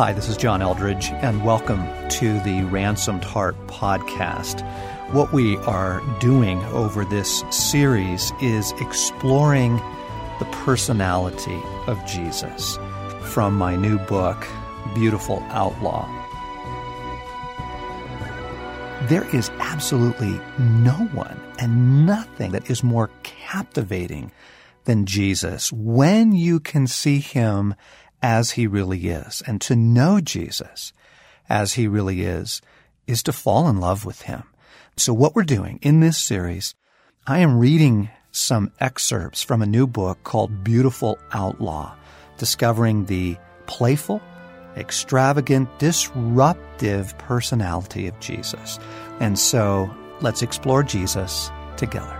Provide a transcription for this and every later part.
Hi, this is John Eldredge, and welcome to the Ransomed Heart podcast. What we are doing over this series is exploring the personality of Jesus from my new book, Beautiful Outlaw. There is absolutely no one and nothing that is more captivating than Jesus when you can see him as he really is. And to know Jesus as he really is, is to fall in love with him. So what we're doing in this series, I am reading some excerpts from a new book called Beautiful Outlaw, discovering the playful, extravagant, disruptive personality of Jesus. And so let's explore Jesus together.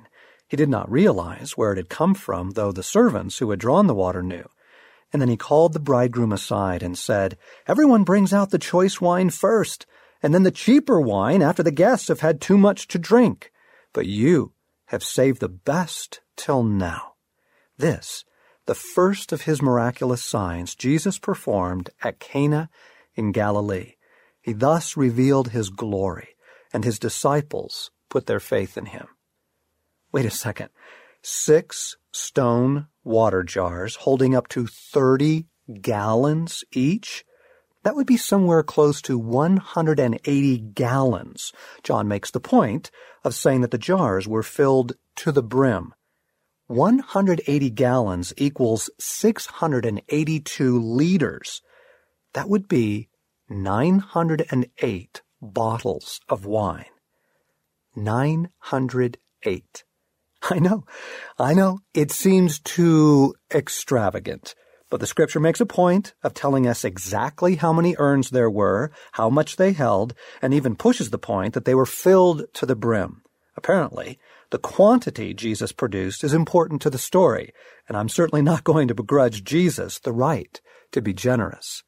He did not realize where it had come from, though the servants who had drawn the water knew. And then he called the bridegroom aside and said, Everyone brings out the choice wine first, and then the cheaper wine after the guests have had too much to drink. But you have saved the best till now. This, the first of his miraculous signs, Jesus performed at Cana in Galilee. He thus revealed his glory, and his disciples put their faith in him. Wait a second. Six stone water jars holding up to 30 gallons each? That would be somewhere close to 180 gallons. John makes the point of saying that the jars were filled to the brim. 180 gallons equals 682 liters. That would be 908 bottles of wine. 908. I know. I know. It seems too extravagant. But the scripture makes a point of telling us exactly how many urns there were, how much they held, and even pushes the point that they were filled to the brim. Apparently, the quantity Jesus produced is important to the story, and I'm certainly not going to begrudge Jesus the right to be generous.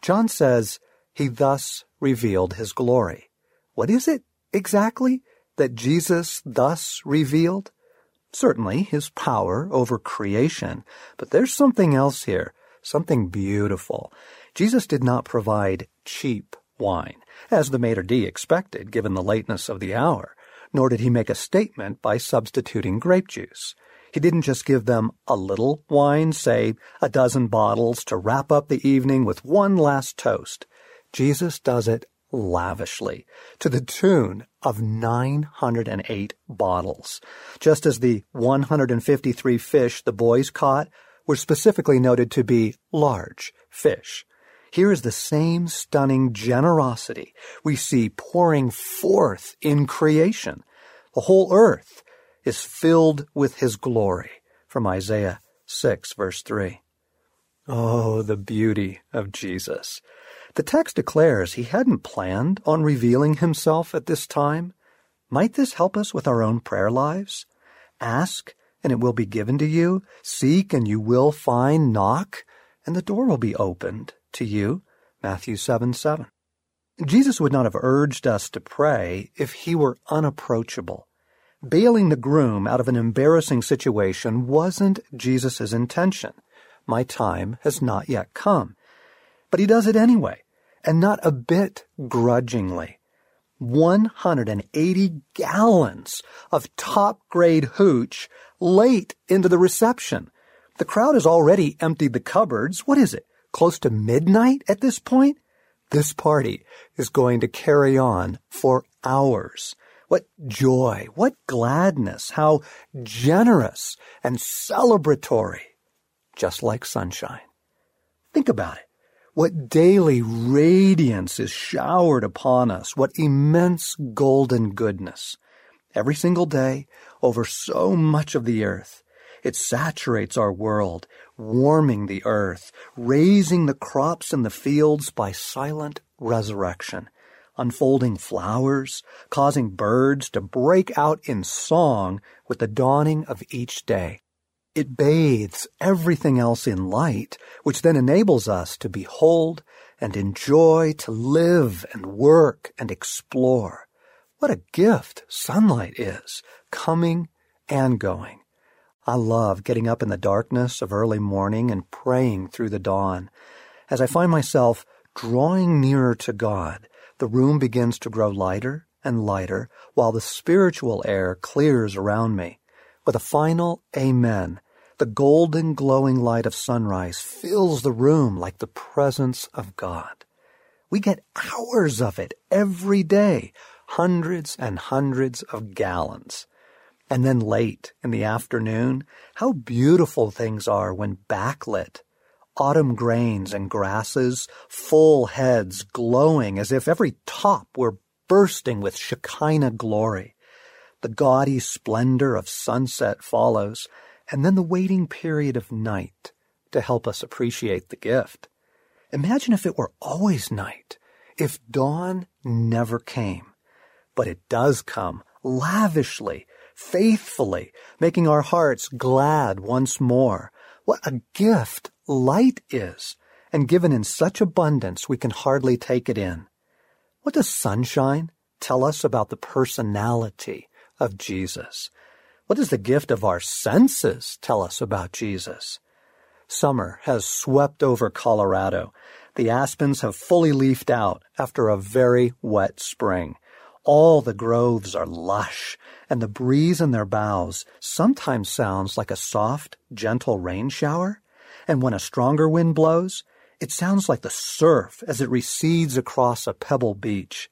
John says, He thus revealed His glory. What is it exactly that Jesus thus revealed? Certainly his power over creation, but there's something else here, something beautiful. Jesus did not provide cheap wine, as the maitre d' expected given the lateness of the hour, nor did he make a statement by substituting grape juice. He didn't just give them a little wine, say a dozen bottles, to wrap up the evening with one last toast. Jesus does it lavishly to the tune of 908 bottles, just as the 153 fish the boys caught were specifically noted to be large fish. Here is the same stunning generosity we see pouring forth in creation. The whole earth is filled with his glory from Isaiah 6 verse 3. Oh, the beauty of Jesus. The text declares he hadn't planned on revealing himself at this time. Might this help us with our own prayer lives? Ask, and it will be given to you. Seek, and you will find. Knock, and the door will be opened to you. Matthew 7 7. Jesus would not have urged us to pray if he were unapproachable. Bailing the groom out of an embarrassing situation wasn't Jesus' intention. My time has not yet come. But he does it anyway and not a bit grudgingly. 180 gallons of top grade hooch late into the reception. The crowd has already emptied the cupboards. What is it? Close to midnight at this point? This party is going to carry on for hours. What joy, what gladness, how generous and celebratory. Just like sunshine. Think about it. What daily radiance is showered upon us. What immense golden goodness. Every single day, over so much of the earth, it saturates our world, warming the earth, raising the crops in the fields by silent resurrection. unfolding flowers, causing birds to break out in song with the dawning of each day. It bathes everything else in light, which then enables us to behold and enjoy, to live and work and explore. What a gift sunlight is, coming and going. I love getting up in the darkness of early morning and praying through the dawn. As I find myself drawing nearer to God, the room begins to grow lighter and lighter while the spiritual air clears around me. With a final Amen, the golden glowing light of sunrise fills the room like the presence of God. We get hours of it every day, hundreds and hundreds of gallons. And then late in the afternoon, how beautiful things are when backlit autumn grains and grasses, full heads glowing as if every top were bursting with Shekinah glory. The gaudy splendor of sunset follows, and then the waiting period of night to help us appreciate the gift. Imagine if it were always night, if dawn never came. But it does come lavishly, faithfully, making our hearts glad once more. What a gift light is, and given in such abundance we can hardly take it in. What does sunshine tell us about the personality of Jesus? What does the gift of our senses tell us about Jesus? Summer has swept over Colorado. The aspens have fully leafed out after a very wet spring. All the groves are lush, and the breeze in their boughs sometimes sounds like a soft, gentle rain shower. And when a stronger wind blows, it sounds like the surf as it recedes across a pebble beach.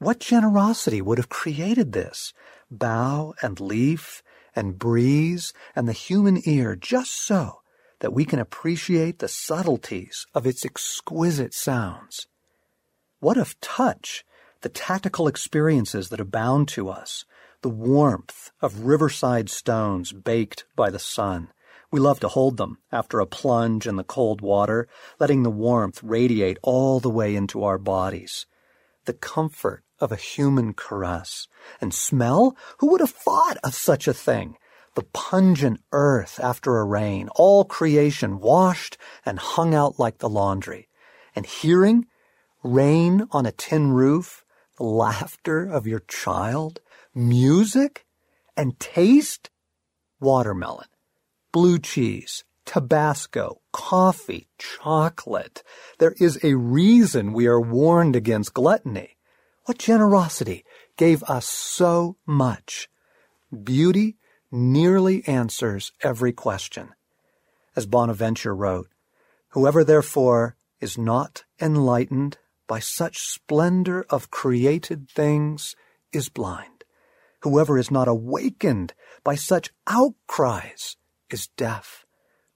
What generosity would have created this? Bough and leaf and breeze and the human ear just so that we can appreciate the subtleties of its exquisite sounds. What of touch, the tactical experiences that abound to us, the warmth of riverside stones baked by the sun, we love to hold them after a plunge in the cold water, letting the warmth radiate all the way into our bodies. The comfort of a human caress. And smell? Who would have thought of such a thing? The pungent earth after a rain, all creation washed and hung out like the laundry. And hearing? Rain on a tin roof? The laughter of your child? Music? And taste? Watermelon blue cheese, Tabasco, coffee, chocolate. There is a reason we are warned against gluttony. What generosity gave us so much? Beauty nearly answers every question. As Bonaventure wrote, Whoever therefore is not enlightened by such splendor of created things is blind. Whoever is not awakened by such outcries is deaf.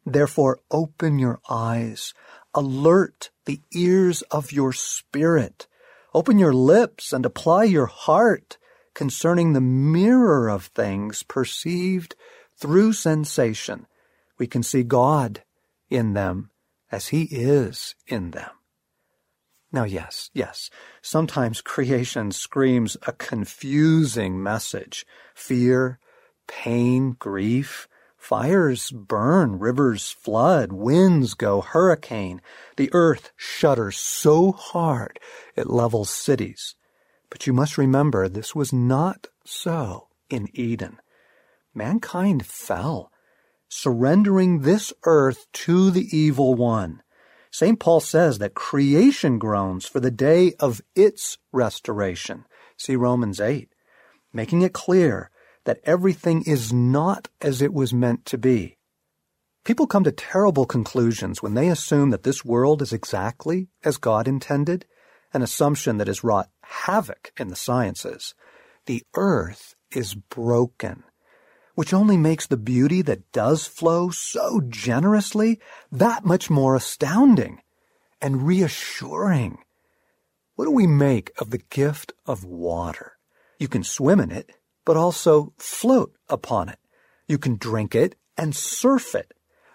Therefore open your eyes, alert the ears of your spirit, open your lips and apply your heart concerning the mirror of things perceived through sensation. We can see God in them as He is in them. Now, yes, yes, sometimes creation screams a confusing message. Fear, pain, grief, Fires burn, rivers flood, winds go hurricane. The earth shudders so hard it levels cities. But you must remember this was not so in Eden. Mankind fell, surrendering this earth to the evil one. St. Paul says that creation groans for the day of its restoration. See Romans 8, making it clear that everything is not as it was meant to be. People come to terrible conclusions when they assume that this world is exactly as God intended, an assumption that has wrought havoc in the sciences. The earth is broken, which only makes the beauty that does flow so generously that much more astounding and reassuring. What do we make of the gift of water? You can swim in it, but also float upon it. You can drink it and surf it.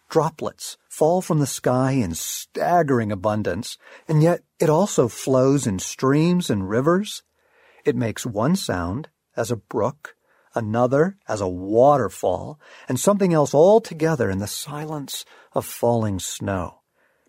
Droplets fall from the sky in staggering abundance, and yet it also flows in streams and rivers. It makes one sound as a brook, another as a waterfall, and something else altogether in the silence of falling snow.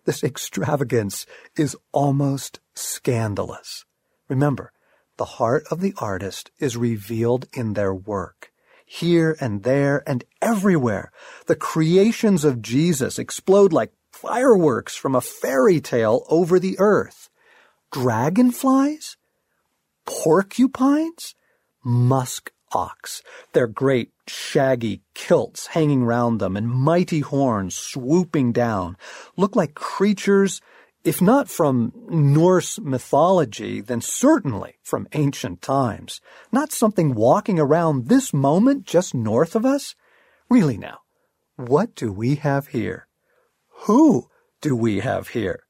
This extravagance is almost scandalous. Remember, the heart of the artist is revealed in their work. Here and there and everywhere, the creations of Jesus explode like fireworks from a fairy tale over the earth. Dragonflies? Porcupines? Musk ox, their great shaggy kilts hanging round them and mighty horns swooping down, look like creatures if not from Norse mythology, then certainly from ancient times. Not something walking around this moment just north of us? Really now, what do we have here? Who do we have here?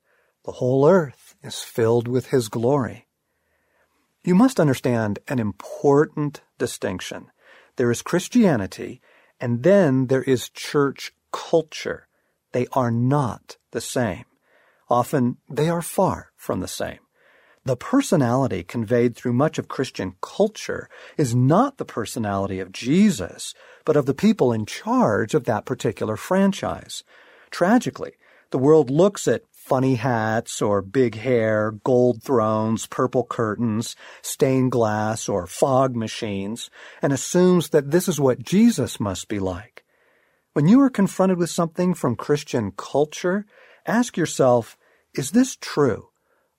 The whole earth is filled with his glory. You must understand an important distinction. There is Christianity, and then there is church culture. They are not the same. Often they are far from the same. The personality conveyed through much of Christian culture is not the personality of Jesus, but of the people in charge of that particular franchise. Tragically, the world looks at funny hats or big hair, gold thrones, purple curtains, stained glass, or fog machines, and assumes that this is what Jesus must be like. When you are confronted with something from Christian culture, ask yourself, is this true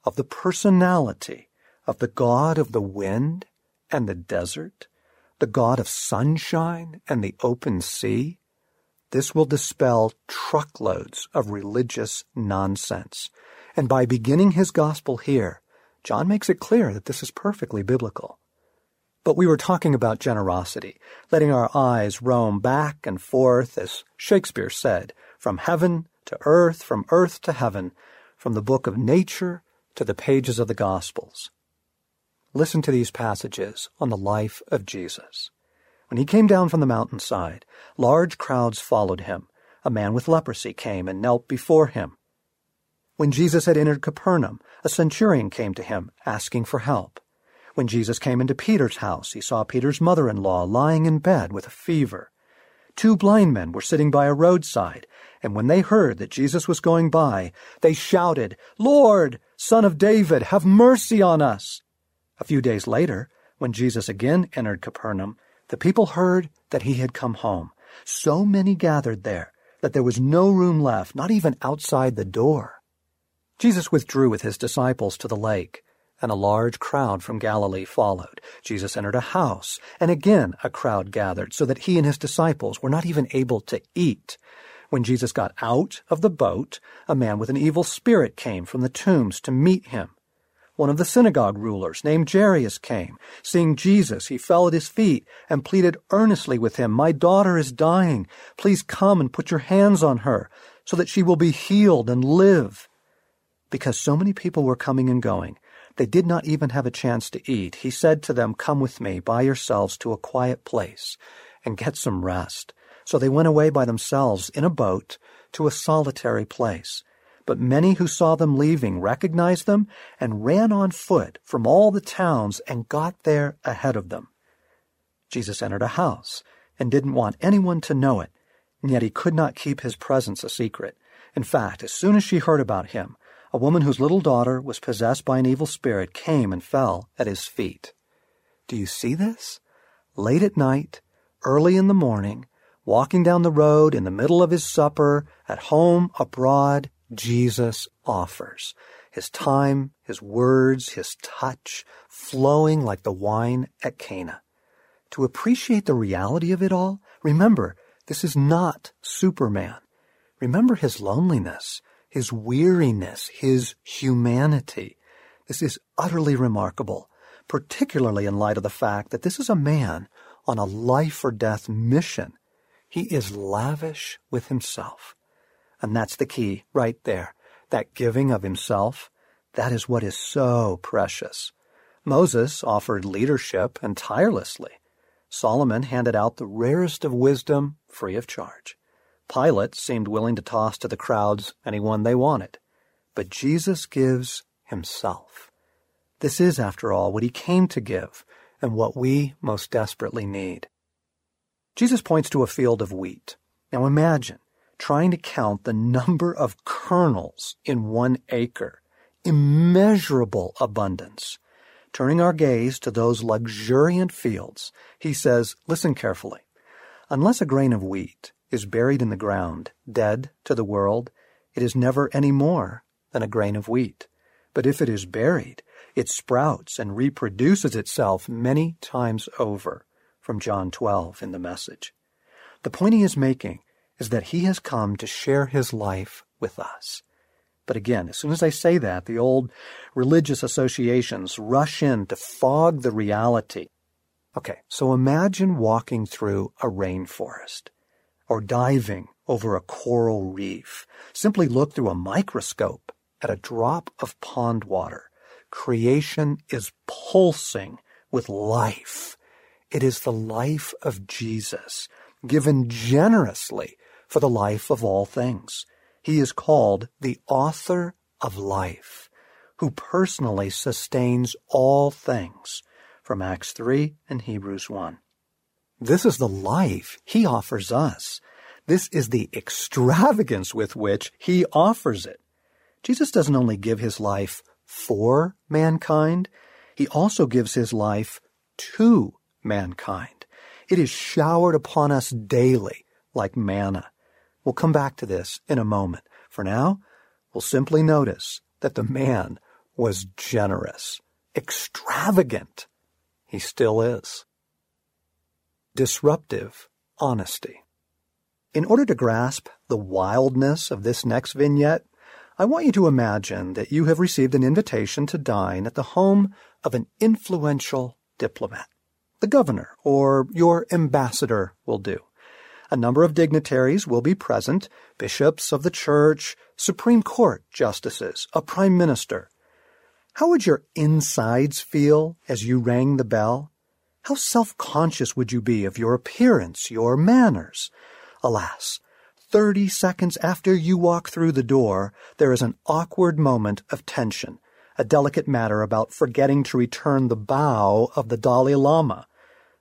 of the personality of the God of the wind and the desert, the God of sunshine and the open sea? This will dispel truckloads of religious nonsense. And by beginning his gospel here, John makes it clear that this is perfectly biblical. But we were talking about generosity, letting our eyes roam back and forth, as Shakespeare said, from heaven to earth, from earth to heaven, from the book of nature to the pages of the Gospels. Listen to these passages on the life of Jesus. When he came down from the mountainside, large crowds followed him. A man with leprosy came and knelt before him. When Jesus had entered Capernaum, a centurion came to him, asking for help. When Jesus came into Peter's house, he saw Peter's mother-in-law lying in bed with a fever. Two blind men were sitting by a roadside, and when they heard that Jesus was going by, they shouted, Lord, Son of David, have mercy on us. A few days later, when Jesus again entered Capernaum, the people heard that he had come home. So many gathered there that there was no room left, not even outside the door. Jesus withdrew with his disciples to the lake, and a large crowd from Galilee followed. Jesus entered a house, and again a crowd gathered, so that he and his disciples were not even able to eat. When Jesus got out of the boat, a man with an evil spirit came from the tombs to meet him. One of the synagogue rulers, named Jairus, came. Seeing Jesus, he fell at his feet and pleaded earnestly with him, My daughter is dying. Please come and put your hands on her, so that she will be healed and live. Because so many people were coming and going, they did not even have a chance to eat. He said to them, Come with me by yourselves to a quiet place and get some rest. So they went away by themselves in a boat to a solitary place. But many who saw them leaving recognized them and ran on foot from all the towns and got there ahead of them. Jesus entered a house and didn't want anyone to know it, and yet he could not keep his presence a secret. In fact, as soon as she heard about him, a woman whose little daughter was possessed by an evil spirit came and fell at his feet. Do you see this? Late at night, early in the morning, walking down the road in the middle of his supper, at home, abroad, Jesus offers. His time, his words, his touch, flowing like the wine at Cana. To appreciate the reality of it all, remember, this is not Superman. Remember his loneliness, his weariness, his humanity. This is utterly remarkable, particularly in light of the fact that this is a man on a life or death mission he is lavish with himself. And that's the key right there. That giving of himself, that is what is so precious. Moses offered leadership and tirelessly. Solomon handed out the rarest of wisdom free of charge. Pilate seemed willing to toss to the crowds anyone they wanted. But Jesus gives himself. This is, after all, what he came to give and what we most desperately need. Jesus points to a field of wheat. Now imagine trying to count the number of kernels in one acre. Immeasurable abundance. Turning our gaze to those luxuriant fields, he says, listen carefully. Unless a grain of wheat is buried in the ground, dead to the world, it is never any more than a grain of wheat. But if it is buried, it sprouts and reproduces itself many times over. From John 12 in the message. The point he is making is that he has come to share his life with us. But again, as soon as I say that, the old religious associations rush in to fog the reality. Okay, so imagine walking through a rainforest or diving over a coral reef. Simply look through a microscope at a drop of pond water. Creation is pulsing with life. It is the life of Jesus, given generously for the life of all things. He is called the author of life, who personally sustains all things, from Acts 3 and Hebrews 1. This is the life he offers us. This is the extravagance with which he offers it. Jesus doesn't only give his life for mankind, he also gives his life to mankind. It is showered upon us daily like manna. We'll come back to this in a moment. For now, we'll simply notice that the man was generous, extravagant. He still is. Disruptive honesty. In order to grasp the wildness of this next vignette, I want you to imagine that you have received an invitation to dine at the home of an influential diplomat. The governor or your ambassador will do. A number of dignitaries will be present, bishops of the church, Supreme Court justices, a prime minister. How would your insides feel as you rang the bell? How self-conscious would you be of your appearance, your manners? Alas, thirty seconds after you walk through the door, there is an awkward moment of tension, a delicate matter about forgetting to return the bow of the Dalai Lama.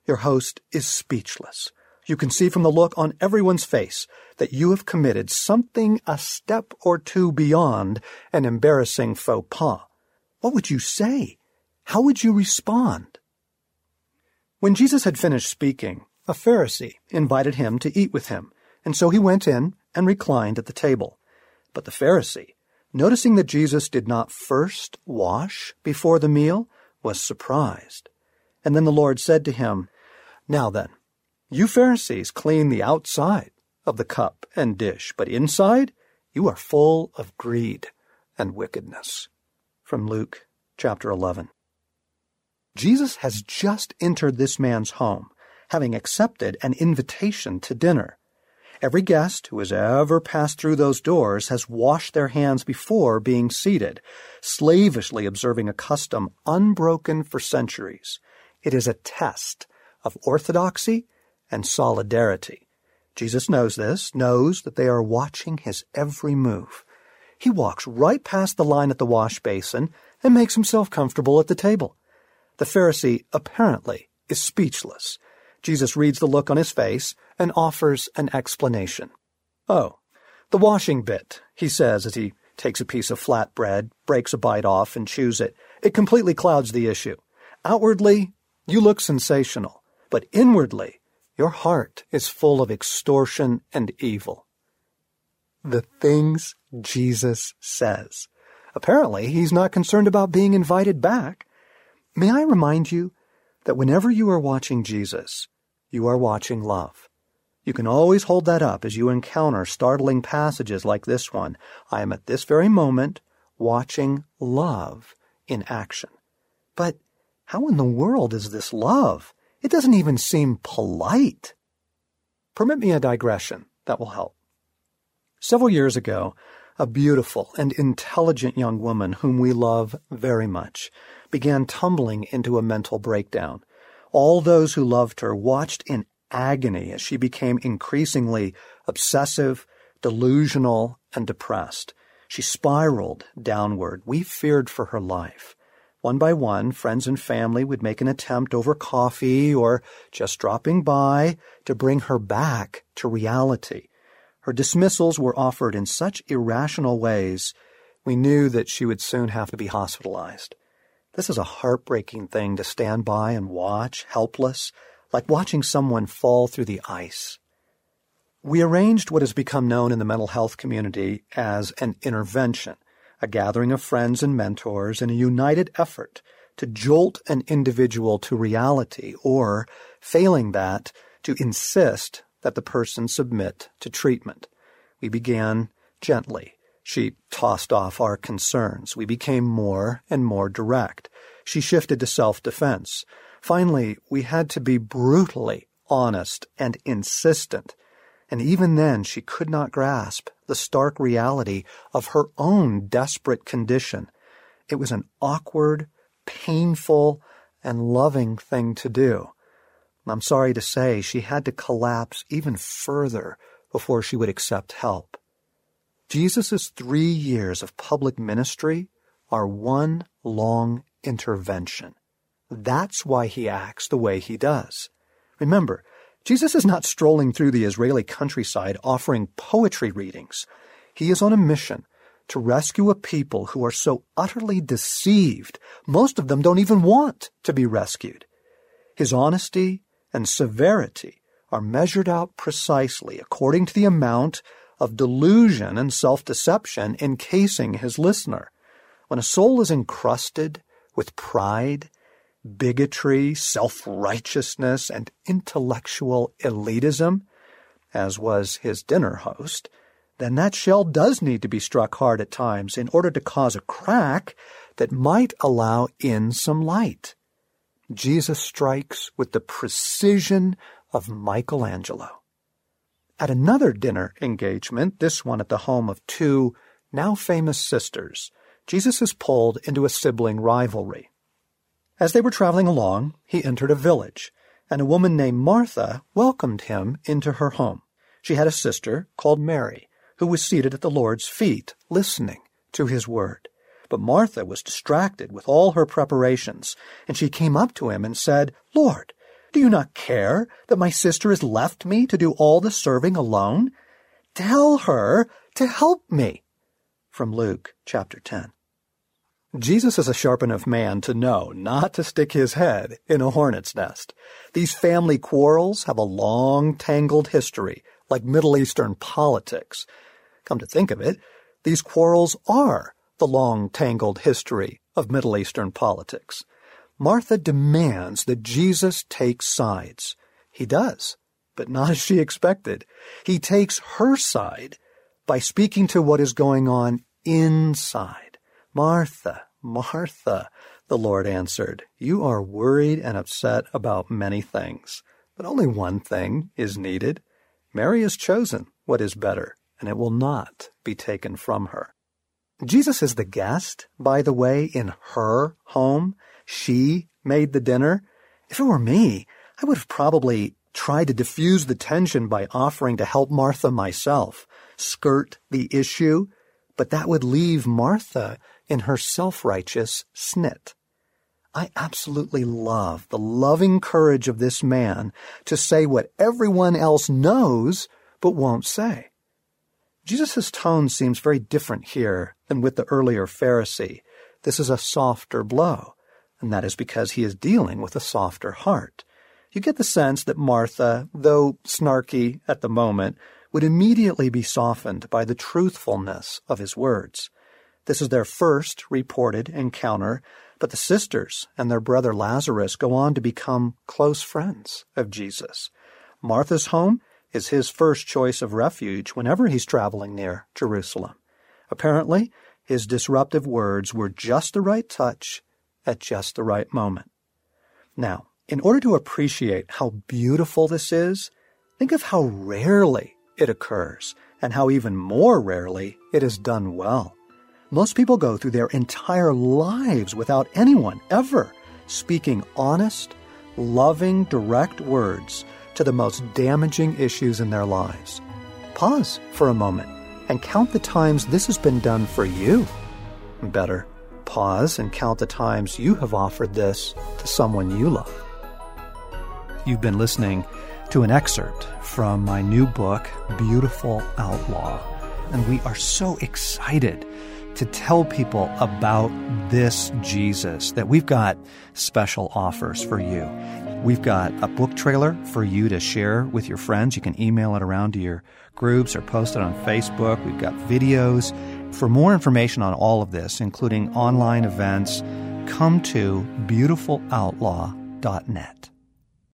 Your host is speechless. You can see from the look on everyone's face that you have committed something a step or two beyond an embarrassing faux pas. What would you say? How would you respond? When Jesus had finished speaking, a Pharisee invited him to eat with him, and so he went in and reclined at the table. But the Pharisee, noticing that Jesus did not first wash before the meal, was surprised. And then the Lord said to him, Now then, you Pharisees clean the outside of the cup and dish, but inside you are full of greed and wickedness. From Luke chapter 11. Jesus has just entered this man's home, having accepted an invitation to dinner. Every guest who has ever passed through those doors has washed their hands before being seated, slavishly observing a custom unbroken for centuries. It is a test of orthodoxy and solidarity. Jesus knows this, knows that they are watching his every move. He walks right past the line at the wash basin and makes himself comfortable at the table. The Pharisee apparently is speechless. Jesus reads the look on his face and offers an explanation. Oh, the washing bit, he says as he takes a piece of flat bread, breaks a bite off, and chews it. It completely clouds the issue. Outwardly, you look sensational, but inwardly, your heart is full of extortion and evil. The things Jesus says. Apparently, he's not concerned about being invited back. May I remind you that whenever you are watching Jesus, you are watching love. You can always hold that up as you encounter startling passages like this one. I am at this very moment watching love in action. But how in the world is this love? It doesn't even seem polite. Permit me a digression that will help. Several years ago, a beautiful and intelligent young woman whom we love very much began tumbling into a mental breakdown. All those who loved her watched in agony as she became increasingly obsessive, delusional, and depressed. She spiraled downward. We feared for her life. One by one, friends and family would make an attempt over coffee or just dropping by to bring her back to reality. Her dismissals were offered in such irrational ways, we knew that she would soon have to be hospitalized. This is a heartbreaking thing to stand by and watch, helpless, like watching someone fall through the ice. We arranged what has become known in the mental health community as an intervention, a gathering of friends and mentors in a united effort to jolt an individual to reality or, failing that, to insist that the person submit to treatment. We began gently. She tossed off our concerns. We became more and more direct. She shifted to self-defense. Finally, we had to be brutally honest and insistent. And even then, she could not grasp the stark reality of her own desperate condition. It was an awkward, painful, and loving thing to do. I'm sorry to say she had to collapse even further before she would accept help. Jesus' three years of public ministry are one long intervention. That's why he acts the way he does. Remember, Jesus is not strolling through the Israeli countryside offering poetry readings. He is on a mission to rescue a people who are so utterly deceived, most of them don't even want to be rescued. His honesty and severity are measured out precisely according to the amount of delusion and self-deception encasing his listener. When a soul is encrusted with pride, bigotry, self-righteousness, and intellectual elitism, as was his dinner host, then that shell does need to be struck hard at times in order to cause a crack that might allow in some light. Jesus strikes with the precision of Michelangelo. At another dinner engagement, this one at the home of two now famous sisters, Jesus is pulled into a sibling rivalry. As they were traveling along, he entered a village, and a woman named Martha welcomed him into her home. She had a sister called Mary, who was seated at the Lord's feet, listening to his word. But Martha was distracted with all her preparations, and she came up to him and said, Lord, do you not care that my sister has left me to do all the serving alone? Tell her to help me. From Luke chapter 10. Jesus is a sharp enough man to know not to stick his head in a hornet's nest. These family quarrels have a long, tangled history, like Middle Eastern politics. Come to think of it, these quarrels are the long, tangled history of Middle Eastern politics. Martha demands that Jesus take sides. He does, but not as she expected. He takes her side by speaking to what is going on inside. Martha, Martha, the Lord answered, you are worried and upset about many things, but only one thing is needed. Mary has chosen what is better, and it will not be taken from her. Jesus is the guest, by the way, in her home. She made the dinner. If it were me, I would have probably tried to diffuse the tension by offering to help Martha myself, skirt the issue, but that would leave Martha in her self-righteous snit. I absolutely love the loving courage of this man to say what everyone else knows but won't say. Jesus' tone seems very different here than with the earlier Pharisee. This is a softer blow, and that is because he is dealing with a softer heart. You get the sense that Martha, though snarky at the moment, would immediately be softened by the truthfulness of his words. This is their first reported encounter, but the sisters and their brother Lazarus go on to become close friends of Jesus. Martha's home is his first choice of refuge whenever he's traveling near Jerusalem. Apparently, his disruptive words were just the right touch at just the right moment. Now, in order to appreciate how beautiful this is, think of how rarely it occurs and how even more rarely it is done well. Most people go through their entire lives without anyone ever speaking honest, loving, direct words to the most damaging issues in their lives. Pause for a moment and count the times this has been done for you. Better, pause and count the times you have offered this to someone you love. You've been listening to an excerpt from my new book, Beautiful Outlaw. And we are so excited to tell people about this Jesus that we've got special offers for you. We've got a book trailer for you to share with your friends. You can email it around to your groups or post it on Facebook. We've got videos. For more information on all of this, including online events, come to beautifuloutlaw.net.